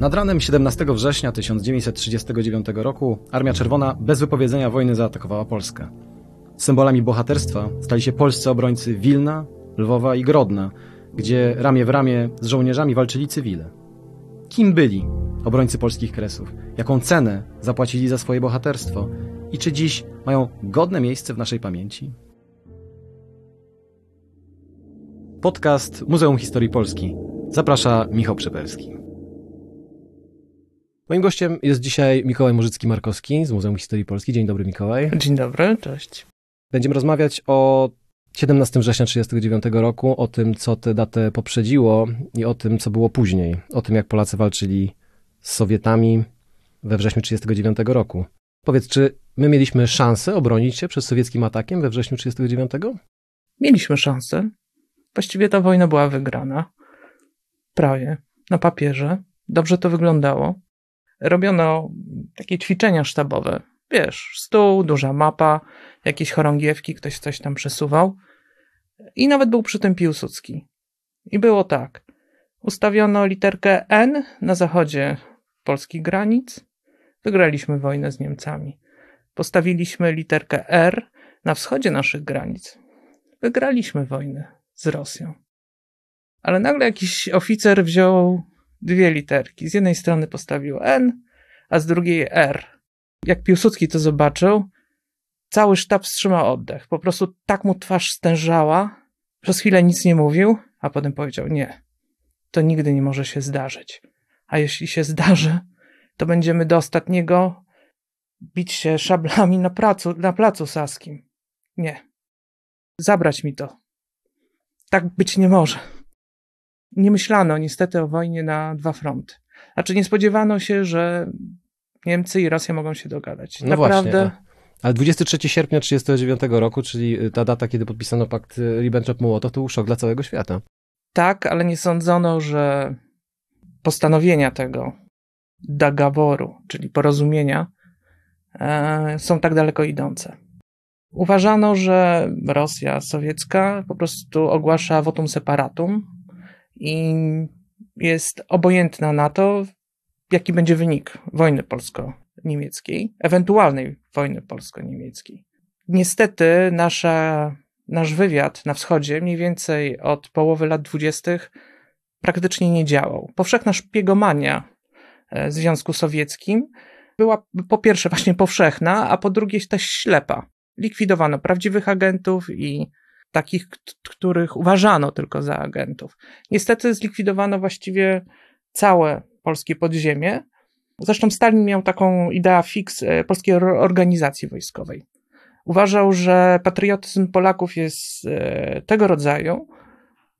Nad ranem 17 września 1939 roku Armia Czerwona bez wypowiedzenia wojny zaatakowała Polskę. Symbolami bohaterstwa stali się polscy obrońcy Wilna, Lwowa i Grodna, gdzie ramię w ramię z żołnierzami walczyli cywile. Kim byli obrońcy polskich kresów? Jaką cenę zapłacili za swoje bohaterstwo? I czy dziś mają godne miejsce w naszej pamięci? Podcast Muzeum Historii Polski. Zaprasza Michał Przepelski. Moim gościem jest dzisiaj Mikołaj Morzycki-Markowski z Muzeum Historii Polski. Dzień dobry, Mikołaj. Dzień dobry, cześć. Będziemy rozmawiać o 17 września 1939 roku, o tym, co tę datę poprzedziło i o tym, co było później. O tym, jak Polacy walczyli z Sowietami we wrześniu 1939 roku. Powiedz, czy my mieliśmy szansę obronić się przed sowieckim atakiem we wrześniu 1939? Mieliśmy szansę. Właściwie ta wojna była wygrana. Prawie. Na papierze. Dobrze to wyglądało. Robiono takie ćwiczenia sztabowe. Wiesz, stół, duża mapa, jakieś chorągiewki, ktoś coś tam przesuwał. I nawet był przy tym Piłsudski. I było tak. Ustawiono literkę N na zachodzie polskich granic. Wygraliśmy wojnę z Niemcami. Postawiliśmy literkę R na wschodzie naszych granic. Wygraliśmy wojnę z Rosją. Ale nagle jakiś oficer wziął dwie literki. Z jednej strony postawił N, a z drugiej R. Jak Piłsudski to zobaczył, cały sztab wstrzymał oddech. Po prostu tak mu twarz stężała. Przez chwilę nic nie mówił, a potem powiedział: Nie, to nigdy nie może się zdarzyć. A jeśli się zdarzy, to będziemy do ostatniego bić się szablami na, pracu, na placu saskim. Nie. Zabrać mi to. Tak być nie może. Nie myślano niestety o wojnie na dwa fronty. Znaczy nie spodziewano się, że Niemcy i Rosja mogą się dogadać. No Naprawdę. Właśnie, ale 23 sierpnia 1939 roku, czyli ta data, kiedy podpisano pakt Ribbentrop-Mołotow, to był szok dla całego świata. Tak, ale nie sądzono, że postanowienia tego Dagaworu, czyli porozumienia, e, są tak daleko idące. Uważano, że Rosja sowiecka po prostu ogłasza votum separatum i jest obojętna na to, jaki będzie wynik wojny polsko-niemieckiej, ewentualnej wojny polsko-niemieckiej. Niestety nasza, nasz wywiad na wschodzie mniej więcej od połowy lat dwudziestych praktycznie nie działał. Powszechna szpiegomania e, w Związku Sowieckim była po pierwsze właśnie powszechna, a po drugie też ślepa. Likwidowano prawdziwych agentów i takich, których uważano tylko za agentów. Niestety zlikwidowano właściwie całe polskie podziemie. Zresztą Stalin miał taką ideę fix e, polskiej organizacji wojskowej. Uważał, że patriotyzm Polaków jest e, tego rodzaju,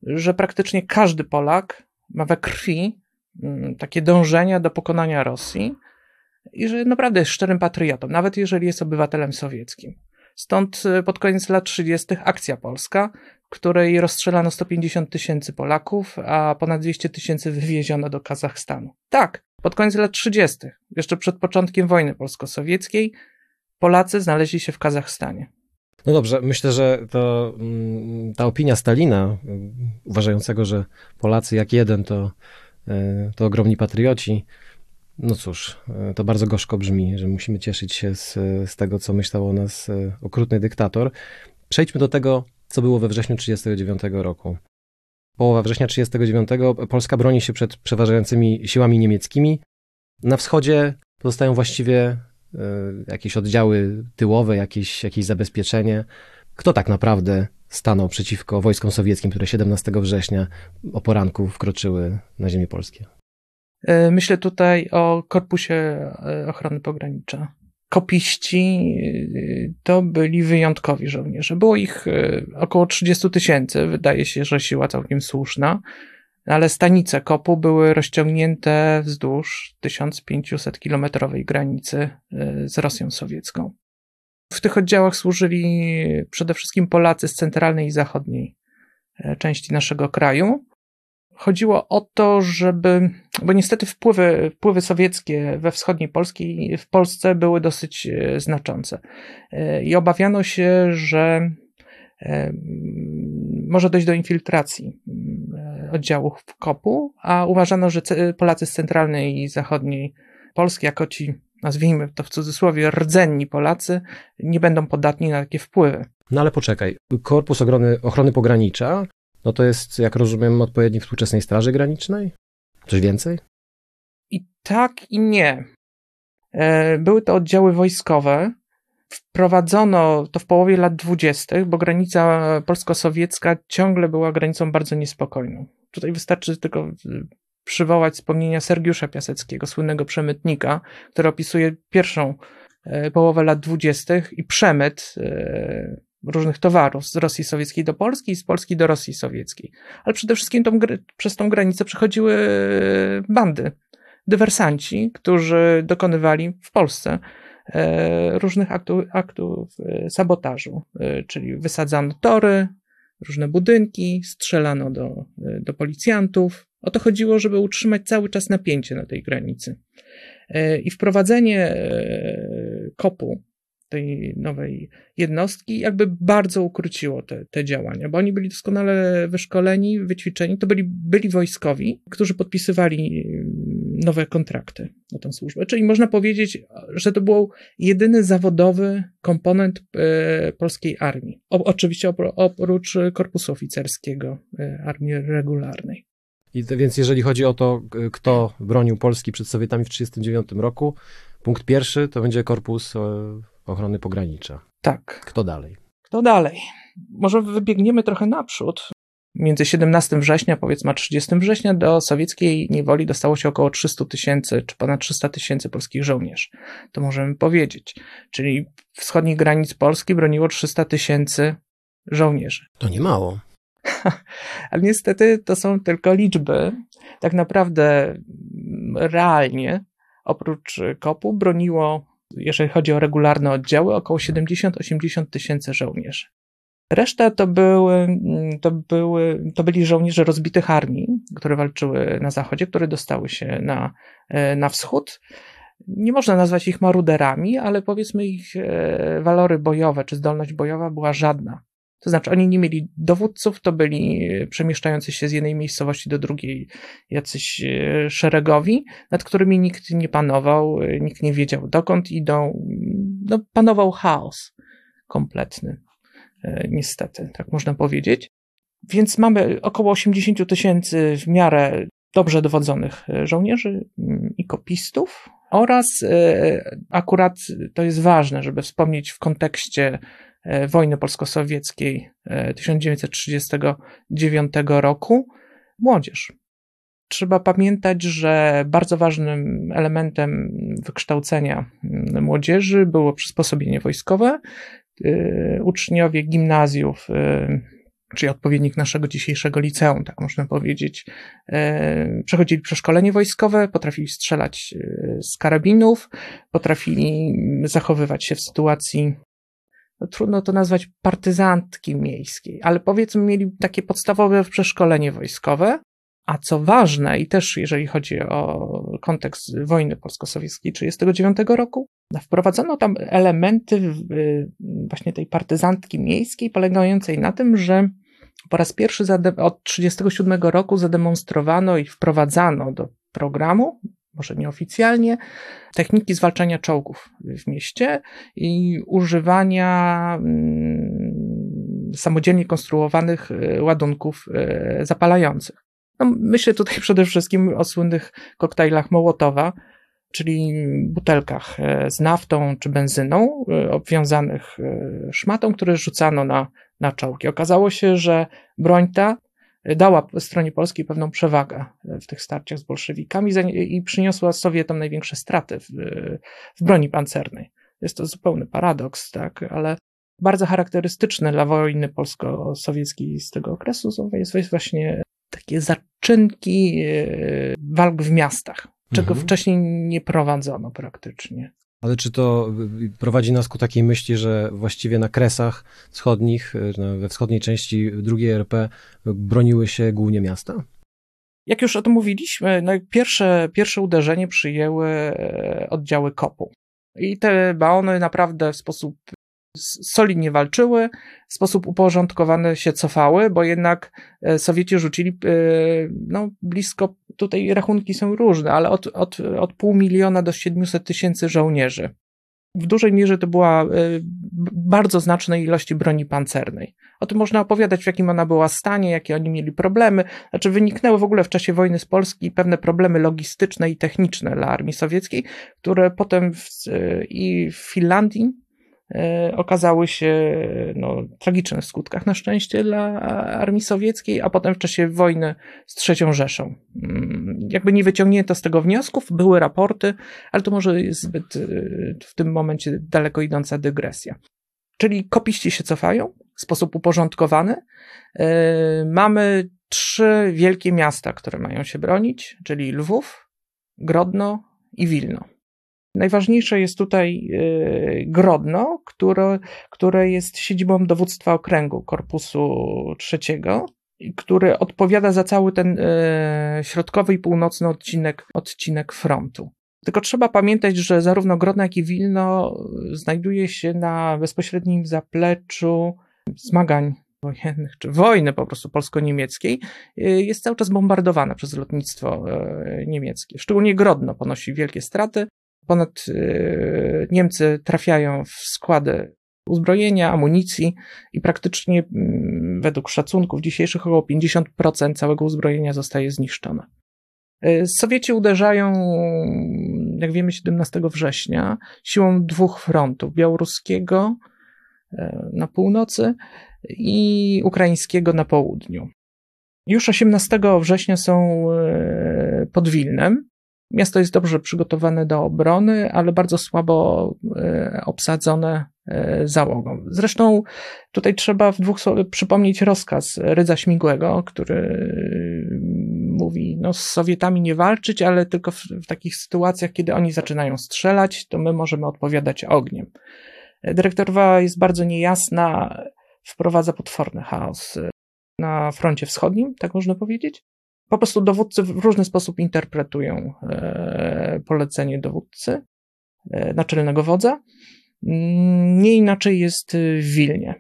że praktycznie każdy Polak ma we krwi mm, takie dążenia do pokonania Rosji i że naprawdę jest szczerym patriotą, nawet jeżeli jest obywatelem sowieckim. Stąd e, pod koniec lat 30. akcja polska, której rozstrzelano 150 tysięcy Polaków, a ponad 200 tysięcy wywieziono do Kazachstanu. Tak, pod koniec lat 30., jeszcze przed początkiem wojny polsko-sowieckiej, Polacy znaleźli się w Kazachstanie. No dobrze, myślę, że to, mm, ta opinia Stalina, uważającego, że Polacy jak jeden to, e, to ogromni patrioci, no cóż, e, to bardzo gorzko brzmi, że musimy cieszyć się z, z tego, co myślał o nas e, okrutny dyktator. Przejdźmy do tego, co było we wrześniu 1939 roku. Połowa września 1939 Polska broni się przed przeważającymi siłami niemieckimi. Na wschodzie pozostają właściwie e, jakieś oddziały tyłowe, jakieś, jakieś zabezpieczenie. Kto tak naprawdę stanął przeciwko wojskom sowieckim, które 17 września o poranku wkroczyły na ziemię polskie? E, myślę tutaj o Korpusie e, Ochrony Pogranicza. Kopiści e, to byli wyjątkowi żołnierze. Było ich około 30 tysięcy. Wydaje się, że siła całkiem słuszna, ale stanice kopu były rozciągnięte wzdłuż 1500-kilometrowej granicy z Rosją sowiecką. W tych oddziałach służyli przede wszystkim Polacy z centralnej i zachodniej części naszego kraju chodziło o to, żeby, bo niestety wpływy, wpływy sowieckie we wschodniej Polski w Polsce były dosyć e, znaczące. E, I obawiano się, że e, może dojść do infiltracji oddziałów kopu, a uważano, że Polacy z centralnej i zachodniej Polski, jako ci, nazwijmy to w cudzysłowie, rdzenni Polacy, nie będą podatni na takie wpływy. No ale poczekaj, Korpus Ochrony, Ochrony Pogranicza, no to jest, jak rozumiem, odpowiednik współczesnej Straży Granicznej? Coś więcej? I tak, i nie. E, były to oddziały wojskowe. Wprowadzono to w połowie lat dwudziestych, bo granica polsko-sowiecka ciągle była granicą bardzo niespokojną. Tutaj wystarczy tylko przywołać wspomnienia Sergiusza Piaseckiego, słynnego przemytnika, który opisuje pierwszą e, połowę lat dwudziestych i przemyt e, różnych towarów z Rosji Sowieckiej do Polski i z Polski do Rosji Sowieckiej. Ale przede wszystkim tą, przez tą granicę przechodziły bandy, dywersanci, którzy dokonywali w Polsce e, różnych aktów, aktów sabotażu, czyli wysadzano tory, różne budynki, strzelano do, do policjantów, o to chodziło, żeby utrzymać cały czas napięcie na tej granicy. E, I wprowadzenie e, kopu, tej nowej jednostki, jakby bardzo ukróciło te, te działania, bo oni byli doskonale wyszkoleni, wyćwiczeni, to byli, byli wojskowi, którzy podpisywali mm, nowe kontrakty na tę służbę. Czyli można powiedzieć, że to był jedyny zawodowy komponent e, polskiej armii. O, oczywiście oprócz korpusu oficerskiego armii regularnej. I to, więc jeżeli chodzi o to, kto bronił Polski przed Sowietami w 1939 roku, punkt pierwszy to będzie Korpus e, Ochrony Pogranicza. Tak. Kto dalej? Kto dalej? Może wybiegniemy trochę naprzód. Między 17 września, powiedzmy a 30 września, do sowieckiej niewoli dostało się około 300 tysięcy, czy ponad 300 tysięcy polskich żołnierzy. To możemy powiedzieć. Czyli wschodnich granic Polski broniło 300 tysięcy żołnierzy. To nie mało. Ale niestety to są tylko liczby. Tak naprawdę realnie oprócz kopu broniło, jeżeli chodzi o regularne oddziały, około 70-80 tysięcy żołnierzy. Reszta to były, mm, to były, to byli żołnierze rozbitych armii, które walczyły na zachodzie, które dostały się na, e, na wschód. Nie można nazwać ich maruderami, ale powiedzmy ich e, walory bojowe czy zdolność bojowa była żadna. To znaczy, oni nie mieli dowódców, to byli przemieszczający się z jednej miejscowości do drugiej jacyś e, szeregowi, nad którymi nikt nie panował, e, nikt nie wiedział dokąd idą. No, panował chaos kompletny. E, niestety, tak można powiedzieć. Więc mamy około 80 tysięcy w miarę dobrze dowodzonych żołnierzy mm, i kopistów oraz akurat to jest ważne, żeby wspomnieć w kontekście wojny polsko-sowieckiej 1939 e, roku młodzież. Trzeba pamiętać, że bardzo ważnym elementem wykształcenia mm, młodzieży było przysposobienie wojskowe. E, uczniowie gimnazjów, czyli odpowiednik naszego dzisiejszego liceum, tak można powiedzieć, przechodzili przeszkolenie wojskowe, potrafili strzelać z karabinów, potrafili zachowywać się w sytuacji no trudno to nazwać partyzantki miejskiej, ale powiedzmy mieli takie podstawowe przeszkolenie wojskowe, a co ważne, i też jeżeli chodzi o kontekst wojny polsko-sowieckiej 1939 roku, wprowadzono tam elementy właśnie tej partyzantki miejskiej, polegającej na tym, że po raz pierwszy od 1937 roku zademonstrowano i wprowadzano do programu może nieoficjalnie, techniki zwalczania czołgów w mieście i używania mm, samodzielnie konstruowanych e, ładunków e, zapalających. No, myślę tutaj przede wszystkim o słynnych koktajlach Mołotowa, czyli butelkach e, z naftą czy benzyną, obwiązanych szmatą, które rzucano na, na czołgi. Okazało się, że broń ta dała stronie polskiej pewną przewagę w tych starciach z bolszewikami i przyniosła Sowietom największe straty w, w broni pancernej. Jest to zupełny paradoks, tak, ale bardzo charakterystyczne dla wojny polsko-sowieckiej z tego okresu jest właśnie takie zaczynki e, walk w miastach, czego mhm. wcześniej nie prowadzono praktycznie. Ale czy to prowadzi nas ku takiej myśli, że właściwie na kresach wschodnich, we wschodniej części II RP broniły się głównie miasta? Jak już o tym mówiliśmy, no pierwsze, pierwsze uderzenie przyjęły e, oddziały kopu. I te baony naprawdę w sposób solidnie walczyły, w sposób uporządkowany się cofały, bo jednak e, Sowieci rzucili e, no, blisko, tutaj rachunki są różne, ale od, od, od pół miliona do 700 tysięcy żołnierzy w dużej mierze to była e, bardzo znacznej ilości broni pancernej. O tym można opowiadać, w jakim ona była stanie, jakie oni mieli problemy. Znaczy, wyniknęły w ogóle w czasie wojny z Polski pewne problemy logistyczne i techniczne dla armii sowieckiej, które potem w, i w Finlandii okazały się no, tragiczne w skutkach na szczęście dla armii sowieckiej, a potem w czasie wojny z trzecią Rzeszą. Mm, jakby nie wyciągnięto z tego wniosków, były raporty, ale to może jest zbyt e, w tym momencie daleko idąca dygresja. Czyli kopiści się cofają w sposób uporządkowany. E, mamy trzy wielkie miasta, które mają się bronić, czyli Lwów, Grodno i Wilno. Najważniejsze jest tutaj e, Grodno, które, które jest siedzibą dowództwa okręgu Korpusu trzeciego, który odpowiada za cały ten e, środkowy i północny odcinek, odcinek frontu. Tylko trzeba pamiętać, że zarówno Grodno, jak i Wilno znajduje się na bezpośrednim zapleczu zmagań wojennych, czy wojny po prostu polsko-niemieckiej, e, jest cały czas bombardowana przez lotnictwo niemieckie. Szczególnie Grodno ponosi wielkie straty, Ponad y, Niemcy trafiają w składy uzbrojenia, amunicji i praktycznie mm, według szacunków dzisiejszych około 50% całego uzbrojenia zostaje zniszczone. Y, Sowieci uderzają, jak wiemy, 17 września siłą dwóch frontów: białoruskiego y, na północy i ukraińskiego na południu. Już 18 września są pod Wilnem. Miasto jest dobrze przygotowane do obrony, ale bardzo słabo e, obsadzone e, załogą. Zresztą tutaj trzeba w dwóch słowach przypomnieć rozkaz Rydza Śmigłego, który mówi, no z Sowietami nie walczyć, ale tylko w, w takich sytuacjach, kiedy oni zaczynają strzelać, to my możemy odpowiadać ogniem. Dyrektorowa jest bardzo niejasna, wprowadza potworny chaos na froncie wschodnim, tak można powiedzieć po prostu dowódcy w różny sposób interpretują e, polecenie dowódcy, e, naczelnego wodza. Mm, nie inaczej jest w Wilnie.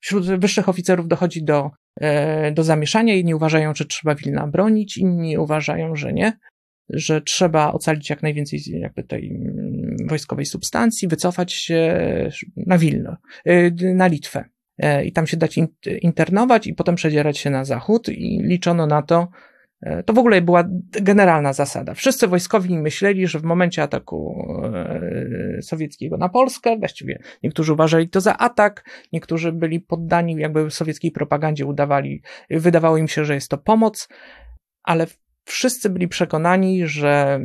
Wśród wyższych oficerów dochodzi do, e, do zamieszania. Jedni uważają, że trzeba Wilna bronić, inni uważają, że nie, że trzeba ocalić jak najwięcej jakby tej mm, wojskowej substancji, wycofać się na Wilno, na Litwę. E, i tam się dać internować i potem przedzierać się na zachód i liczono na to, e, to w ogóle była generalna zasada. Wszyscy wojskowi myśleli, że w momencie ataku e, sowieckiego na Polskę, właściwie niektórzy uważali to za atak, niektórzy byli poddani jakby sowieckiej propagandzie, udawali, wydawało im się, że jest to pomoc, ale wszyscy byli przekonani, że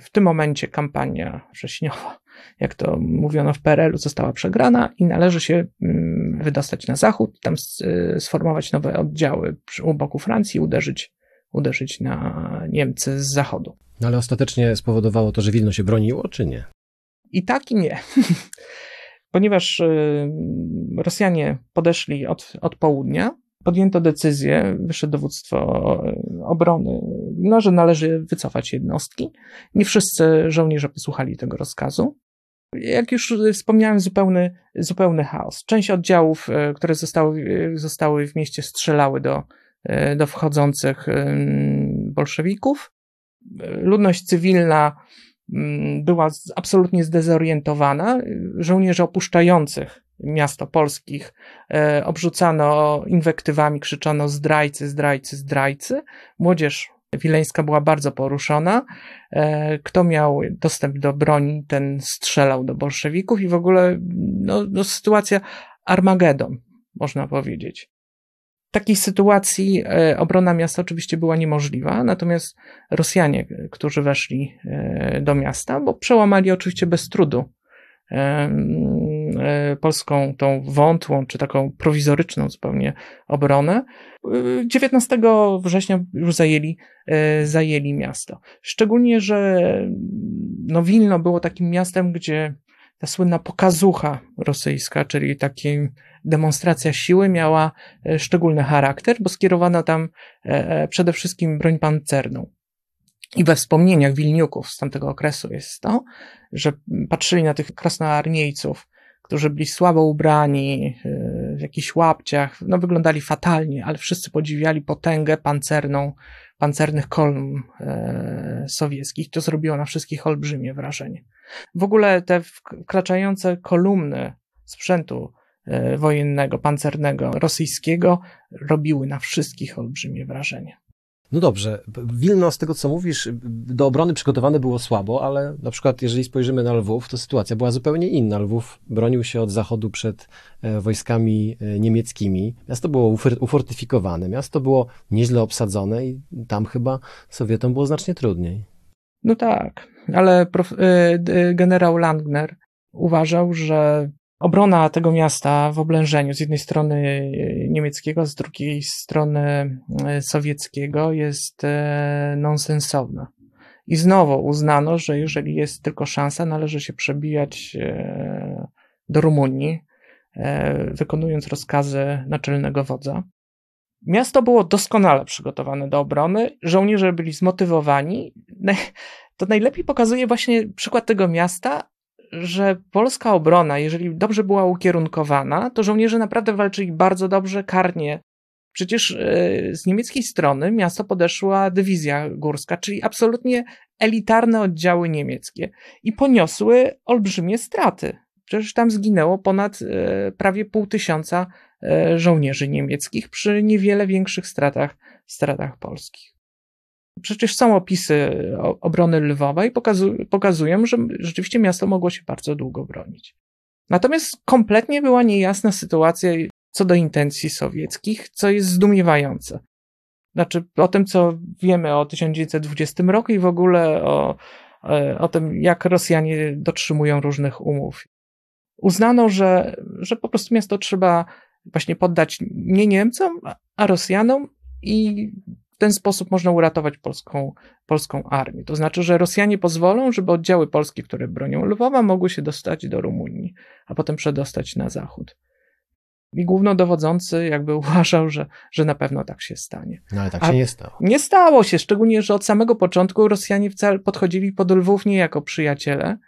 w tym momencie kampania wrześniowa jak to mówiono w PRL-u, została przegrana i należy się mm, wydostać na zachód, tam y, sformować nowe oddziały u boku Francji, uderzyć, uderzyć na Niemcy z zachodu. No ale ostatecznie spowodowało to, że Wilno się broniło, czy nie? I tak i nie. Ponieważ y, Rosjanie podeszli od, od południa, podjęto decyzję, wyższe dowództwo obrony, no, że należy wycofać jednostki. Nie wszyscy żołnierze posłuchali tego rozkazu jak już wspomniałem, zupełny, zupełny chaos. Część oddziałów, e, które zostały, e, zostały w mieście, strzelały do, e, do wchodzących bolszewików. Ludność cywilna mm, była absolutnie zdezorientowana. Żołnierzy opuszczających miasto polskich obrzucano inwektywami, krzyczono zdrajcy, zdrajcy, zdrajcy. Młodzież Wileńska była bardzo poruszona. E, kto miał dostęp do broni, ten strzelał do bolszewików i w ogóle no, no sytuacja Armagedon, można powiedzieć. W takiej sytuacji e, obrona miasta oczywiście była niemożliwa, natomiast Rosjanie, którzy weszli e, do miasta, bo przełamali oczywiście bez trudu E, polską tą wątłą, czy taką prowizoryczną zupełnie obronę. 19 września już zajęli, e, zajęli miasto. Szczególnie, że no Wilno było takim miastem, gdzie ta słynna pokazucha rosyjska, czyli taka demonstracja siły miała e, szczególny charakter, bo skierowano tam przede wszystkim broń pancerną. I we wspomnieniach Wilniuków z tamtego okresu jest to, że patrzyli na tych krasnoarmiejców, którzy byli słabo ubrani, w jakichś łapciach, no wyglądali fatalnie, ale wszyscy podziwiali potęgę pancerną, pancernych kolumn e, sowieckich. To zrobiło na wszystkich olbrzymie wrażenie. W ogóle te wkraczające kolumny sprzętu e, wojennego, pancernego rosyjskiego robiły na wszystkich olbrzymie wrażenie. No dobrze, Wilno z tego co mówisz, do obrony przygotowane było słabo, ale na przykład jeżeli spojrzymy na Lwów, to sytuacja była zupełnie inna. Lwów bronił się od zachodu przed e, wojskami e, niemieckimi. Miasto było ufortyfikowane, miasto było nieźle obsadzone i tam chyba Sowietom było znacznie trudniej. No tak, ale prof, e, generał Langner uważał, że Obrona tego miasta w oblężeniu z jednej strony e, niemieckiego, z drugiej strony e, sowieckiego jest e, nonsensowna. I znowu uznano, że jeżeli jest tylko szansa, należy się przebijać do Rumunii, wykonując rozkazy naczelnego wodza. Miasto było doskonale przygotowane do obrony, żołnierze byli zmotywowani. To najlepiej pokazuje właśnie przykład tego miasta, że polska obrona, jeżeli dobrze była ukierunkowana, to żołnierze naprawdę walczyli bardzo dobrze, karnie. Przecież e, z niemieckiej strony miasto podeszła dywizja górska, czyli absolutnie elitarne oddziały niemieckie i poniosły olbrzymie straty. Przecież tam zginęło ponad e, prawie pół tysiąca e, żołnierzy niemieckich przy niewiele większych stratach, stratach polskich. Przecież są opisy obrony Lwowa i pokazują, że rzeczywiście miasto mogło się bardzo długo bronić. Natomiast kompletnie była niejasna sytuacja co do intencji sowieckich, co jest zdumiewające. Znaczy, o tym, co wiemy o 1920 roku i w ogóle o, e, o tym, jak Rosjanie dotrzymują różnych umów. Uznano, że, że po prostu miasto trzeba właśnie poddać nie Niemcom, a Rosjanom i w ten sposób można uratować polską, polską armię. To znaczy, że Rosjanie pozwolą, żeby oddziały polskie, które bronią Lwowa, mogły się dostać do Rumunii, a potem przedostać na zachód. I głównodowodzący jakby uważał, że, że na pewno tak się stanie. No ale tak a się nie stało. Nie stało się, szczególnie, że od samego początku Rosjanie wcale podchodzili pod Lwów nie jako przyjaciele,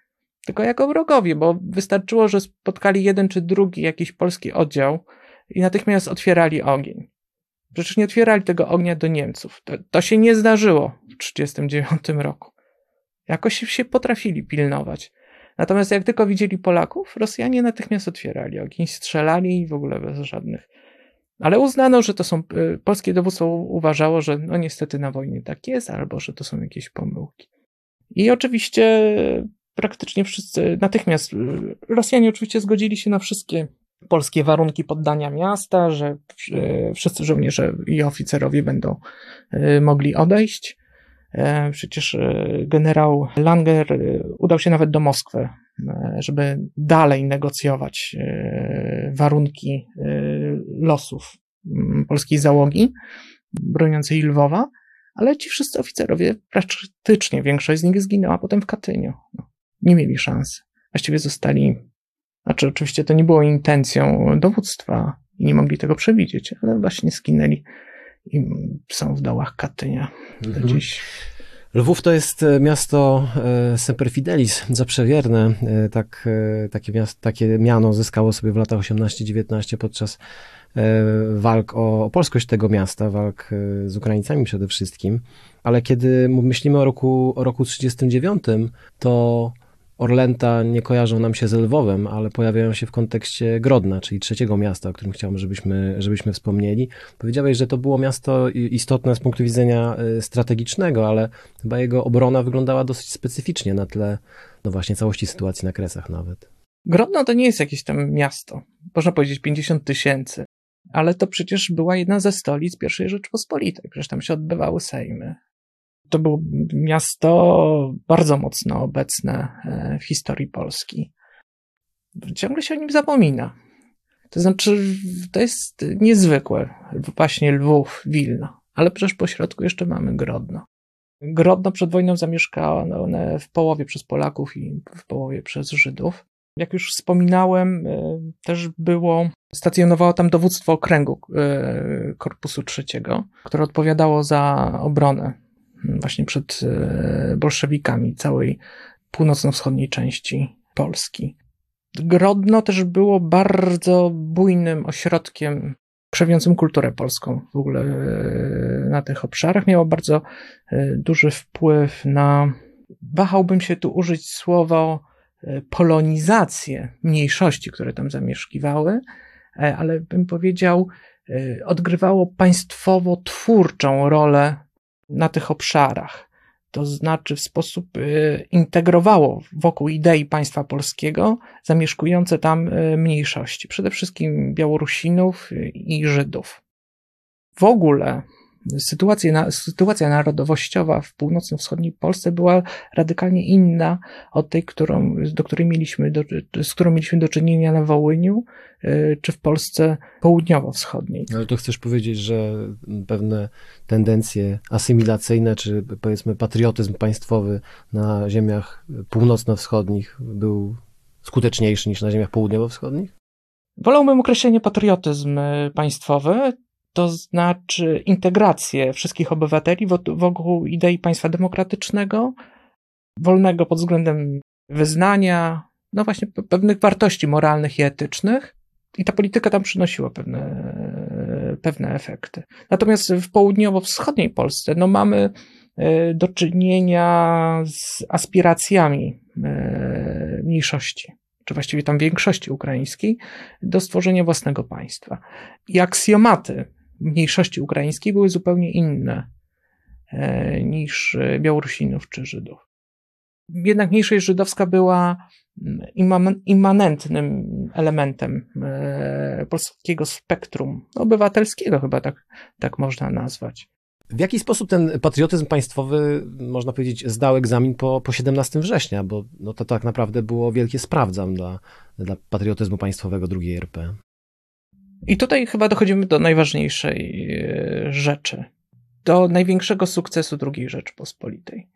tylko jako wrogowie, bo wystarczyło, że spotkali jeden czy drugi jakiś polski oddział i natychmiast otwierali ogień. Przecież nie otwierali tego ognia do Niemców. To, to się nie zdarzyło w 1939 roku. Jakoś się potrafili pilnować. Natomiast jak tylko widzieli Polaków, Rosjanie natychmiast otwierali ogień, strzelali i w ogóle bez żadnych. Ale uznano, że to są. Y, polskie dowództwo uważało, że no niestety na wojnie tak jest, albo że to są jakieś pomyłki. I oczywiście praktycznie wszyscy, natychmiast y, Rosjanie oczywiście zgodzili się na wszystkie polskie warunki poddania miasta, że wszyscy żołnierze i oficerowie będą e, mogli odejść. E, przecież e, generał Langer udał się nawet do Moskwy, żeby dalej negocjować warunki losów polskiej załogi broniącej Lwowa, ale ci wszyscy oficerowie, praktycznie większość z nich zginęła potem w Katyniu. No, nie mieli szans. Właściwie zostali znaczy, oczywiście to nie było intencją dowództwa i nie mogli tego przewidzieć, ale właśnie skinęli i są w dołach Katynia do mhm. dziś. Lwów to jest e, miasto e, Semper Fidelis, zawsze wierne. E, tak, takie, miasto, takie miano zyskało sobie w latach 18-19 podczas walk o polskość tego miasta, walk z Ukraińcami przede wszystkim. Ale kiedy myślimy o roku, o roku 39, to Orlęta nie kojarzą nam się z Lwowem, ale pojawiają się w kontekście Grodna, czyli trzeciego miasta, o którym chciałbym, żebyśmy, żebyśmy wspomnieli. Powiedziałeś, że to było miasto istotne z punktu widzenia y, strategicznego, ale chyba jego obrona wyglądała dosyć specyficznie na tle, no właśnie, całości sytuacji na Kresach nawet. Grodno to nie jest jakieś tam miasto, można powiedzieć 50 tysięcy, ale to przecież była jedna ze stolic I Rzeczpospolitej, przecież tam się odbywały sejmy to było miasto bardzo mocno obecne e, w historii Polski. Ciągle się o nim zapomina. To znaczy, to jest niezwykłe. Właśnie Lwów, Wilno. Ale przecież po środku jeszcze mamy Grodno. Grodno przed wojną zamieszkane w połowie przez Polaków i w połowie przez Żydów. Jak już wspominałem, e, też było, stacjonowało tam dowództwo okręgu e, Korpusu III, które odpowiadało za obronę właśnie przed e, bolszewikami całej północno-wschodniej części Polski. Grodno też było bardzo bujnym ośrodkiem krzewiącym kulturę polską w ogóle e, na tych obszarach. Miało bardzo e, duży wpływ na, wahałbym się tu użyć słowa polonizację mniejszości, które tam zamieszkiwały, ale bym powiedział, odgrywało państwowo-twórczą rolę na tych obszarach. To znaczy w sposób integrowało wokół idei państwa polskiego zamieszkujące tam mniejszości, przede wszystkim Białorusinów i Żydów. W ogóle sytuacja, sytuacja narodowościowa w północno-wschodniej Polsce była radykalnie inna od tej, którą, do której mieliśmy do, z którą mieliśmy do czynienia na Wołyniu y, czy w Polsce południowo-wschodniej. Ale to chcesz powiedzieć, że pewne tendencje asymilacyjne, czy powiedzmy patriotyzm państwowy na ziemiach północno-wschodnich był skuteczniejszy niż na ziemiach południowo-wschodnich? Wolałbym określenie patriotyzm państwowy to znaczy integrację wszystkich obywateli wokół idei państwa demokratycznego, wolnego pod względem wyznania, no właśnie pewnych wartości moralnych i etycznych. I ta polityka tam przynosiła pewne, pewne efekty. Natomiast w południowo-wschodniej Polsce no mamy e, do czynienia z aspiracjami e, mniejszości, czy właściwie tam większości ukraińskiej, do stworzenia własnego państwa. I aksjomaty mniejszości ukraińskiej były zupełnie inne e, niż Białorusinów czy Żydów. Jednak mniejszość żydowska była mm, immanentnym elementem e, polskiego spektrum obywatelskiego, chyba tak, tak można nazwać. W jaki sposób ten patriotyzm państwowy, można powiedzieć, zdał egzamin po, po 17 września, bo no to tak naprawdę było wielkie sprawdzam dla, dla patriotyzmu państwowego II RP. I tutaj chyba dochodzimy do najważniejszej e, rzeczy, do największego sukcesu II Rzeczpospolitej.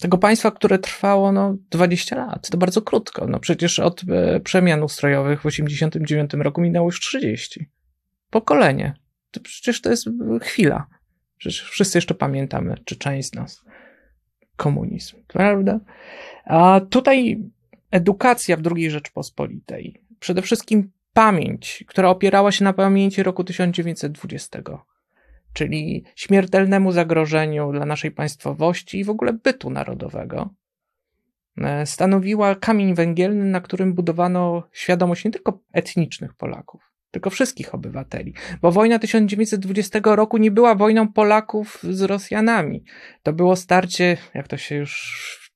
Tego państwa, które trwało no, 20 lat, to bardzo krótko. No przecież od e, przemian ustrojowych w 89 roku minęło już 30. Pokolenie. To przecież to jest chwila. Przecież wszyscy jeszcze pamiętamy, czy część z nas, komunizm, prawda? A tutaj edukacja w II Rzeczpospolitej, przede wszystkim pamięć, która opierała się na pamięci roku 1920, czyli śmiertelnemu zagrożeniu dla naszej państwowości i w ogóle bytu narodowego, e, stanowiła kamień węgielny, na którym budowano świadomość nie tylko etnicznych Polaków, tylko wszystkich obywateli. Bo wojna 1920 roku nie była wojną Polaków z Rosjanami. To było starcie, jak to się już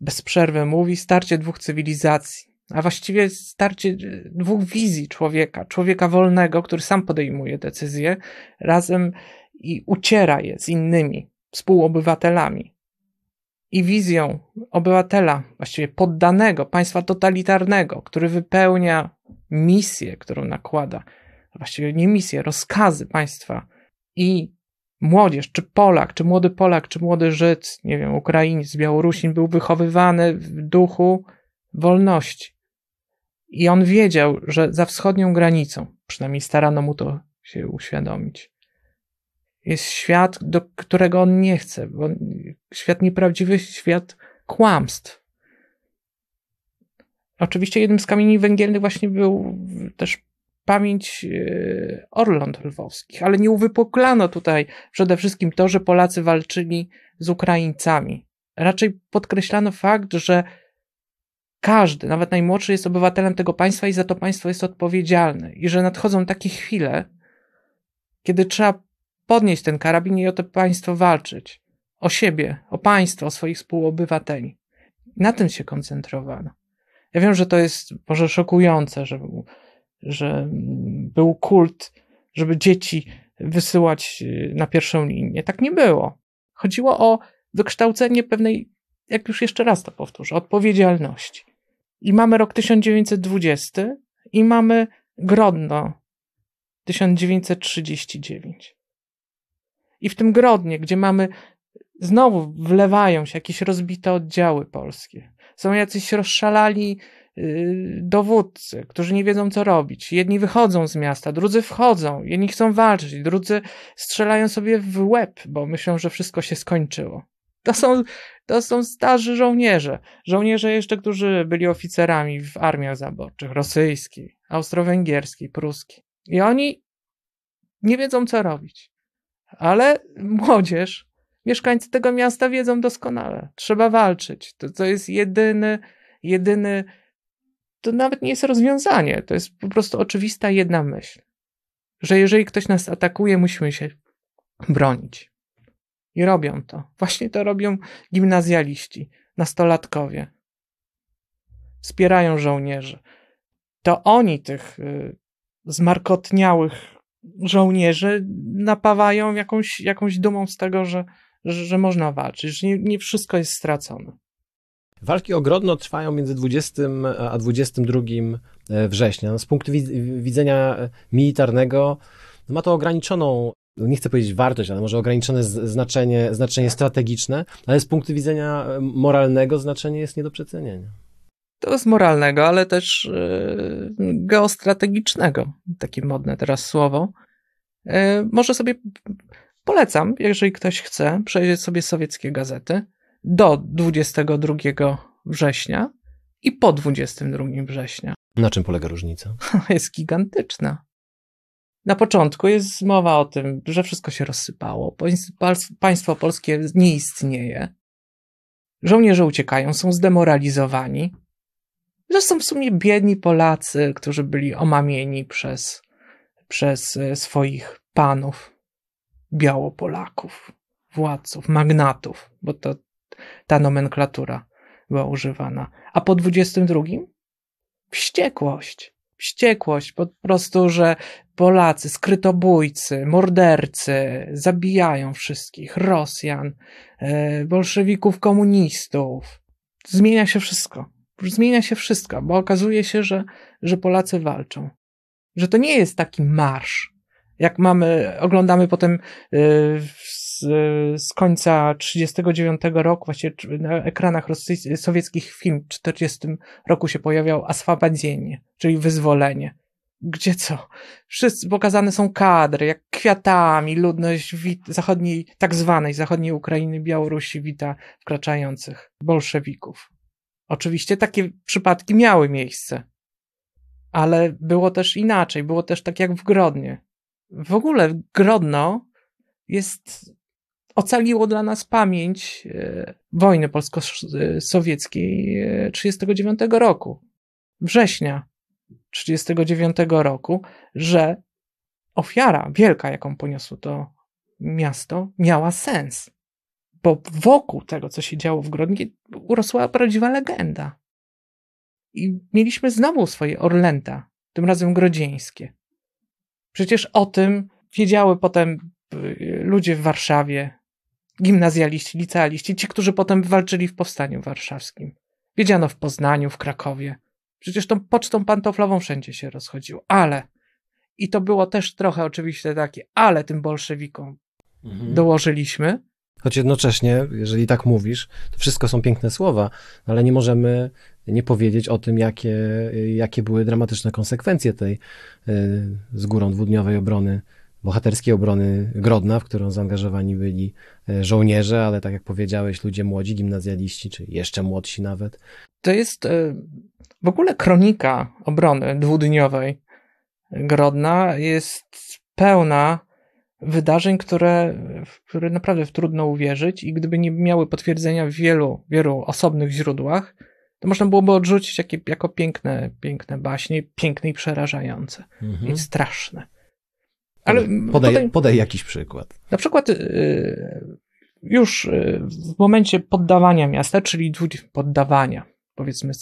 bez przerwy mówi, starcie dwóch cywilizacji a właściwie starcie dwóch wizji człowieka, człowieka wolnego, który sam podejmuje decyzje, razem i uciera je z innymi współobywatelami. I wizją obywatela, właściwie poddanego państwa totalitarnego, który wypełnia misję, którą nakłada, właściwie nie misję, rozkazy państwa i młodzież, czy Polak, czy młody Polak, czy młody Żyd, nie wiem, Ukrainiec, Białorusin był wychowywany w duchu wolności. I on wiedział, że za wschodnią granicą, przynajmniej starano mu to się uświadomić, jest świat, do którego on nie chce, bo świat nieprawdziwy, świat kłamstw. Oczywiście jednym z kamieni węgielnych właśnie był też pamięć e, Orląt lwowskich, ale nie uwypuklano tutaj przede wszystkim to, że Polacy walczyli z Ukraińcami. Raczej podkreślano fakt, że każdy, nawet najmłodszy, jest obywatelem tego państwa i za to państwo jest odpowiedzialne. I że nadchodzą takie chwile, kiedy trzeba podnieść ten karabin i o to państwo walczyć. O siebie, o państwo, o swoich współobywateli. Na tym się koncentrowano. Ja wiem, że to jest może szokujące, że był, że był kult, żeby dzieci wysyłać y, na pierwszą linię. Tak nie było. Chodziło o wykształcenie pewnej, jak już jeszcze raz to powtórzę, odpowiedzialności. I mamy rok 1920 i mamy Grodno 1939. I w tym Grodnie, gdzie mamy znowu wlewają się jakieś rozbite oddziały polskie. Są jacyś rozszalali yy, dowódcy, którzy nie wiedzą, co robić. Jedni wychodzą z miasta, drudzy wchodzą, jedni chcą walczyć, drudzy strzelają sobie w łeb, bo myślą, że wszystko się skończyło. To są, to są starzy żołnierze. Żołnierze jeszcze, którzy byli oficerami w armiach zaborczych, rosyjskiej, austro-węgierskiej, pruskiej. I oni nie wiedzą, co robić. Ale młodzież, mieszkańcy tego miasta wiedzą doskonale. Trzeba walczyć. To, to jest jedyny, jedyny, to nawet nie jest rozwiązanie. To jest po prostu oczywista jedna myśl. Że jeżeli ktoś nas atakuje, musimy się bronić. I robią to. Właśnie to robią gimnazjaliści, nastolatkowie. Wspierają żołnierzy. To oni tych y, zmarkotniałych żołnierzy napawają jakąś, jakąś dumą z tego, że, że, można walczyć, że nie, nie wszystko jest stracone. Walki o Grodno trwają między 20 a 22 e, września. No, z punktu widzenia militarnego ma to ograniczoną no nie chcę powiedzieć wartość, ale może ograniczone znaczenie, znaczenie strategiczne, ale z punktu widzenia e, moralnego znaczenie jest nie do przecenienia. To jest moralnego, ale też yy, geostrategicznego, takie modne teraz słowo. Yy, może sobie polecam, jeżeli ktoś chce, przejrzeć sobie sowieckie gazety do 22 września i po 22 września. Na czym polega różnica? Jest gigantyczna. Na początku jest mowa o tym, że wszystko się rozsypało, państwo polskie nie istnieje, żołnierze uciekają, są zdemoralizowani. Zresztą w sumie biedni Polacy, którzy byli omamieni przez, przez e, swoich panów, białopolaków, władców, magnatów, bo to ta nomenklatura była używana. A po 22 wściekłość wściekłość, po prostu, że Polacy, skrytobójcy, mordercy zabijają wszystkich, Rosjan, e, bolszewików, komunistów. Zmienia się wszystko. Zmienia się wszystko, bo okazuje się, że, że Polacy walczą. Że to nie jest taki marsz, jak mamy, oglądamy potem y, z, z końca 39 roku, właściwie na ekranach rosyjskich, sowieckich film w 40 roku się pojawiał Aswabadzenie, czyli wyzwolenie. Gdzie co? Wszyscy pokazane są kadry, jak kwiatami ludność zachodniej, tak zwanej zachodniej Ukrainy, Białorusi wita wkraczających bolszewików. Oczywiście takie przypadki miały miejsce, ale było też inaczej, było też tak jak w Grodnie w ogóle Grodno jest, ocaliło dla nas pamięć e, wojny polsko-sowieckiej 1939 e, roku, września 1939 roku, że ofiara wielka, jaką poniosło to miasto, miała sens. Bo wokół tego, co się działo w Grodnie, urosła prawdziwa legenda. I mieliśmy znowu swoje Orlęta, tym razem grodzieńskie. Przecież o tym wiedziały potem y, ludzie w Warszawie, gimnazjaliści, licealiści, ci, którzy potem walczyli w powstaniu warszawskim. Wiedziano w Poznaniu, w Krakowie. Przecież tą pocztą pantoflową wszędzie się rozchodziło. Ale, i to było też trochę oczywiście takie, ale tym bolszewikom mhm. dołożyliśmy. Choć jednocześnie, jeżeli tak mówisz, to wszystko są piękne słowa, ale nie możemy nie powiedzieć o tym, jakie, jakie były dramatyczne konsekwencje tej y, z górą dwudniowej obrony, bohaterskiej obrony Grodna, w którą zaangażowani byli y, żołnierze, ale tak jak powiedziałeś, ludzie młodzi, gimnazjaliści, czy jeszcze młodsi nawet. To jest y, w ogóle kronika obrony dwudniowej Grodna jest pełna wydarzeń, które, w które naprawdę trudno uwierzyć i gdyby nie miały potwierdzenia w wielu, wielu osobnych źródłach, to można byłoby odrzucić jakie, jako piękne, piękne baśnie, piękne i przerażające. Mhm. I straszne. Ale podaj, podaj, podaj jakiś przykład. Na przykład y, już y, w momencie poddawania miasta, czyli poddawania, powiedzmy,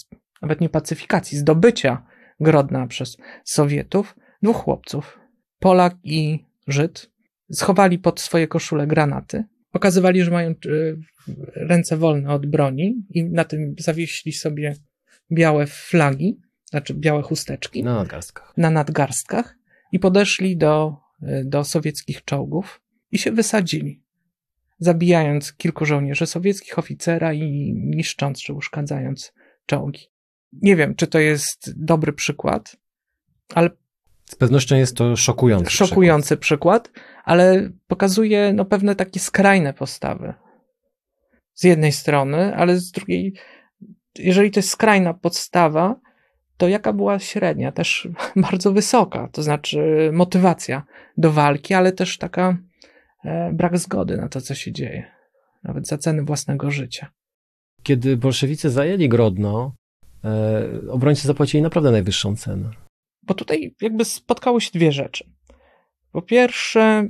nawet nie pacyfikacji, zdobycia Grodna przez Sowietów, dwóch chłopców, Polak i Żyd, schowali pod swoje koszule granaty, pokazywali, że mają y, ręce wolne od broni i na tym zawieśli sobie białe flagi, znaczy białe chusteczki. Na nadgarstkach. Na nadgarstkach i podeszli do, do sowieckich czołgów i się wysadzili, zabijając kilku żołnierzy sowieckich, oficera i niszcząc czy uszkadzając czołgi. Nie wiem, czy to jest dobry przykład, ale z pewnością jest to szokujący, szokujący przykład. przykład ale pokazuje no, pewne takie skrajne postawy z jednej strony, ale z drugiej, jeżeli to jest skrajna podstawa, to jaka była średnia? Też bardzo wysoka, to znaczy motywacja do walki, ale też taka e, brak zgody na to, co się dzieje, nawet za ceny własnego życia. Kiedy bolszewicy zajęli Grodno, e, obrońcy zapłacili naprawdę najwyższą cenę. Bo tutaj jakby spotkały się dwie rzeczy. Po pierwsze,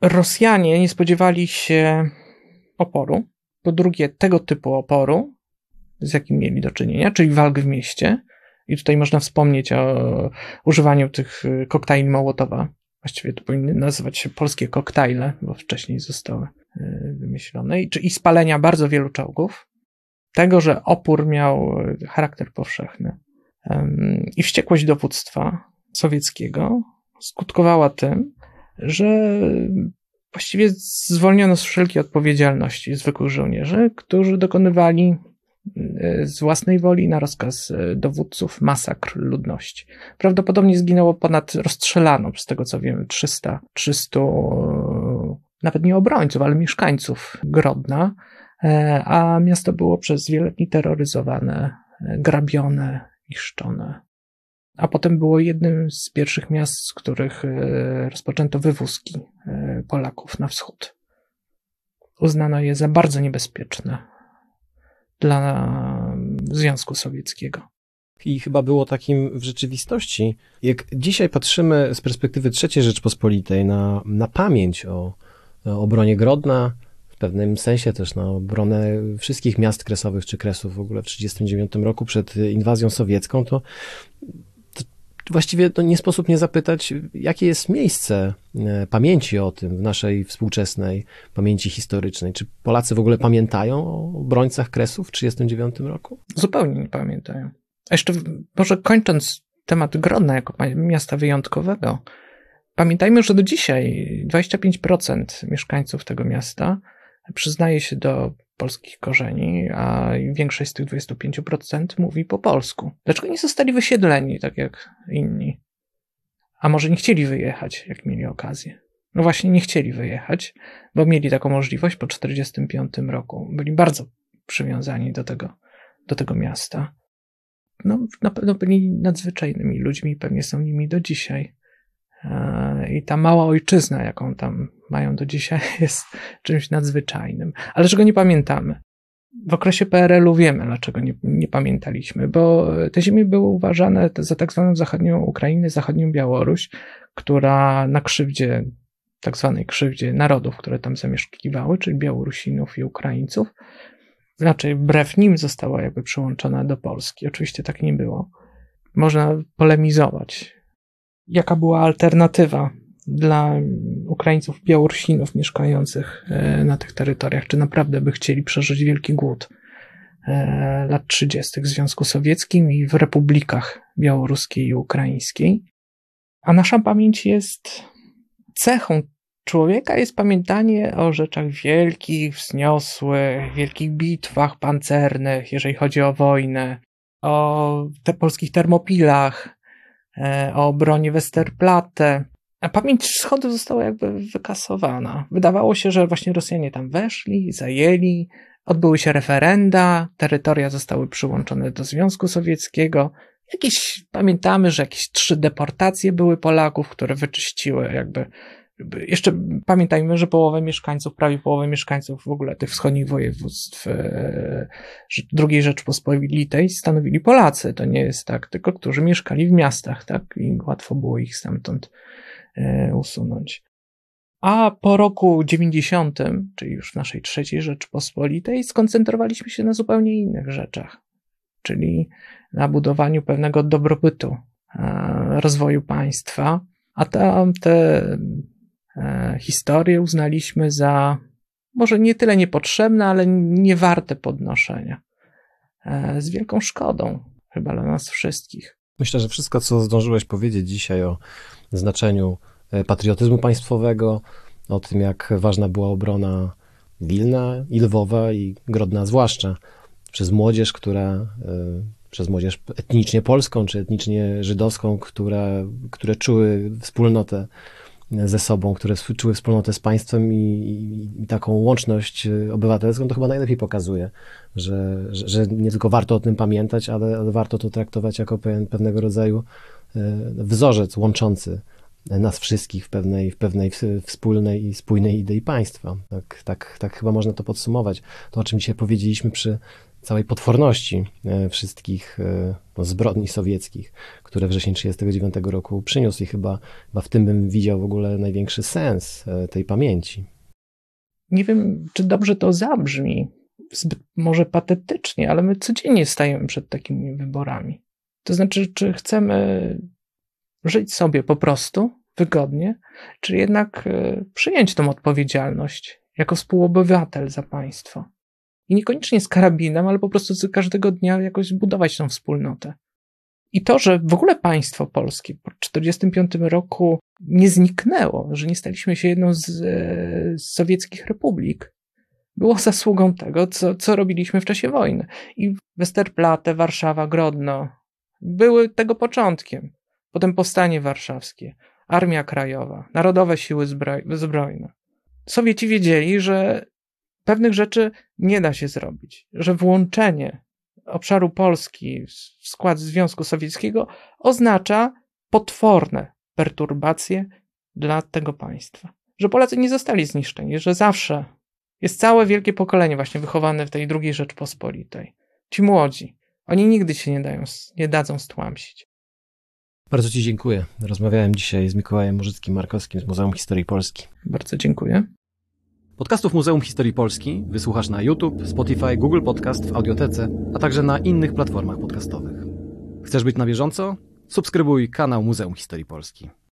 Rosjanie nie spodziewali się oporu. Po drugie, tego typu oporu, z jakim mieli do czynienia, czyli walk w mieście. I tutaj można wspomnieć o używaniu tych y, koktajli Mołotowa. Właściwie to powinny nazywać się polskie koktajle, bo wcześniej zostały y, wymyślone. I, i spalenia bardzo wielu czołgów. Tego, że opór miał y, charakter powszechny. I wściekłość dowództwa sowieckiego skutkowała tym, że właściwie zwolniono z wszelkiej odpowiedzialności zwykłych żołnierzy, którzy dokonywali z własnej woli na rozkaz e, dowódców masakr ludności. Prawdopodobnie zginęło ponad, rozstrzelano, z tego co wiem, 300, 300 nawet nie obrońców, ale mieszkańców Grodna, e, a miasto było przez wiele dni terroryzowane, grabione, niszczone a potem było jednym z pierwszych miast, z których e, rozpoczęto wywózki e, Polaków na wschód. Uznano je za bardzo niebezpieczne dla Związku Sowieckiego. I chyba było takim w rzeczywistości. Jak dzisiaj patrzymy z perspektywy III Rzeczpospolitej na, na pamięć o, obronie Grodna, w pewnym sensie też na obronę wszystkich miast kresowych czy kresów w ogóle w 1939 roku przed inwazją sowiecką, to właściwie to nie sposób nie zapytać, jakie jest miejsce e, pamięci o tym w naszej współczesnej pamięci historycznej. Czy Polacy w ogóle pamiętają o obrońcach Kresów w 1939 roku? Zupełnie nie pamiętają. A jeszcze może kończąc temat Grodna jako miasta wyjątkowego, pamiętajmy, że do dzisiaj 25% mieszkańców tego miasta przyznaje się do polskich korzeni, a większość z tych 25% mówi po polsku. Dlaczego nie zostali wysiedleni, tak jak inni? A może nie chcieli wyjechać, jak mieli okazję? No właśnie, nie chcieli wyjechać, bo mieli taką możliwość po 1945 roku. Byli bardzo przywiązani do tego, do tego miasta. No, na pewno byli nadzwyczajnymi ludźmi, pewnie są nimi do dzisiaj. I ta mała ojczyzna, jaką tam mają do dzisiaj, jest czymś nadzwyczajnym. Ale czego nie pamiętamy? W okresie PRL-u wiemy, dlaczego nie, nie pamiętaliśmy, bo te ziemie były uważane za tak zwaną zachodnią Ukrainę, zachodnią Białoruś, która na krzywdzie, tak zwanej krzywdzie narodów, które tam zamieszkiwały, czyli Białorusinów i Ukraińców, raczej wbrew nim została jakby przyłączona do Polski. Oczywiście tak nie było. Można polemizować, jaka była alternatywa dla Ukraińców, Białorusinów mieszkających e, na tych terytoriach, czy naprawdę by chcieli przeżyć wielki głód e, lat 30. w Związku Sowieckim i w republikach białoruskiej i ukraińskiej. A nasza pamięć jest cechą człowieka, jest pamiętanie o rzeczach wielkich, wzniosłych, wielkich bitwach pancernych, jeżeli chodzi o wojnę, o te polskich termopilach, o obronie Westerplatte. Pamięć wschodu została jakby wykasowana. Wydawało się, że właśnie Rosjanie tam weszli, zajęli, odbyły się referenda, terytoria zostały przyłączone do Związku Sowieckiego. Jakieś, pamiętamy, że jakieś trzy deportacje były Polaków, które wyczyściły jakby jeszcze pamiętajmy, że połowę mieszkańców, prawie połowę mieszkańców w ogóle tych wschodnich województw e, II Rzeczpospolitej stanowili Polacy. To nie jest tak, tylko którzy mieszkali w miastach, tak? I łatwo było ich stamtąd e, usunąć. A po roku 90, czyli już w naszej trzeciej Rzeczpospolitej, skoncentrowaliśmy się na zupełnie innych rzeczach, czyli na budowaniu pewnego dobrobytu, e, rozwoju państwa, a tam te historię uznaliśmy za może nie tyle niepotrzebne, ale niewarte podnoszenia. E, z wielką szkodą, chyba dla nas wszystkich. Myślę, że wszystko, co zdążyłeś powiedzieć dzisiaj o znaczeniu e, patriotyzmu państwowego, o tym, jak ważna była obrona Wilna i Lwowa i Grodna zwłaszcza przez młodzież, która, przez młodzież etnicznie polską czy etnicznie żydowską, która, które czuły wspólnotę ze sobą, które czuły wspólnotę z państwem i, i, taką łączność obywatelską, to chyba najlepiej pokazuje, że, że, że, nie tylko warto o tym pamiętać, ale, ale warto to traktować jako pewien, pewnego rodzaju wzorzec łączący nas wszystkich w pewnej, w pewnej wspólnej i spójnej idei państwa. Tak, tak, tak chyba można to podsumować. To, o czym dzisiaj powiedzieliśmy przy całej potworności e, wszystkich e, no, zbrodni sowieckich, które wrzesień 1939 roku przyniósł i chyba, chyba w tym bym widział w ogóle największy sens e, tej pamięci. Nie wiem, czy dobrze to zabrzmi, zbyt może patetycznie, ale my codziennie stajemy przed takimi wyborami. To znaczy, czy chcemy żyć sobie po prostu, wygodnie, czy jednak przyjąć tą odpowiedzialność jako współobywatel za państwo. I niekoniecznie z karabinem, ale po prostu każdego dnia jakoś zbudować tą wspólnotę. I to, że w ogóle państwo polskie po 1945 roku nie zniknęło, że nie staliśmy się jedną z, e, z sowieckich republik, było zasługą tego, co, co robiliśmy w czasie wojny. I Westerplatte, Warszawa, Grodno były tego początkiem. Potem powstanie warszawskie, Armia Krajowa, Narodowe Siły Zbrojne. Sowieci wiedzieli, że pewnych rzeczy nie da się zrobić, że włączenie obszaru Polski w skład Związku Sowieckiego oznacza potworne perturbacje dla tego państwa. Że Polacy nie zostali zniszczeni, że zawsze jest całe wielkie pokolenie właśnie wychowane w tej drugiej Rzeczpospolitej. Ci młodzi, oni nigdy się nie, dają, nie dadzą stłamsić. Bardzo Ci dziękuję. Rozmawiałem dzisiaj z Mikołajem Murzyckim-Markowskim z Muzeum Historii Polski. Bardzo dziękuję. Podcastów Muzeum Historii Polski wysłuchasz na YouTube, Spotify, Google Podcast, w Audiotece, a także na innych platformach podcastowych. Chcesz być na bieżąco? Subskrybuj kanał Muzeum Historii Polski.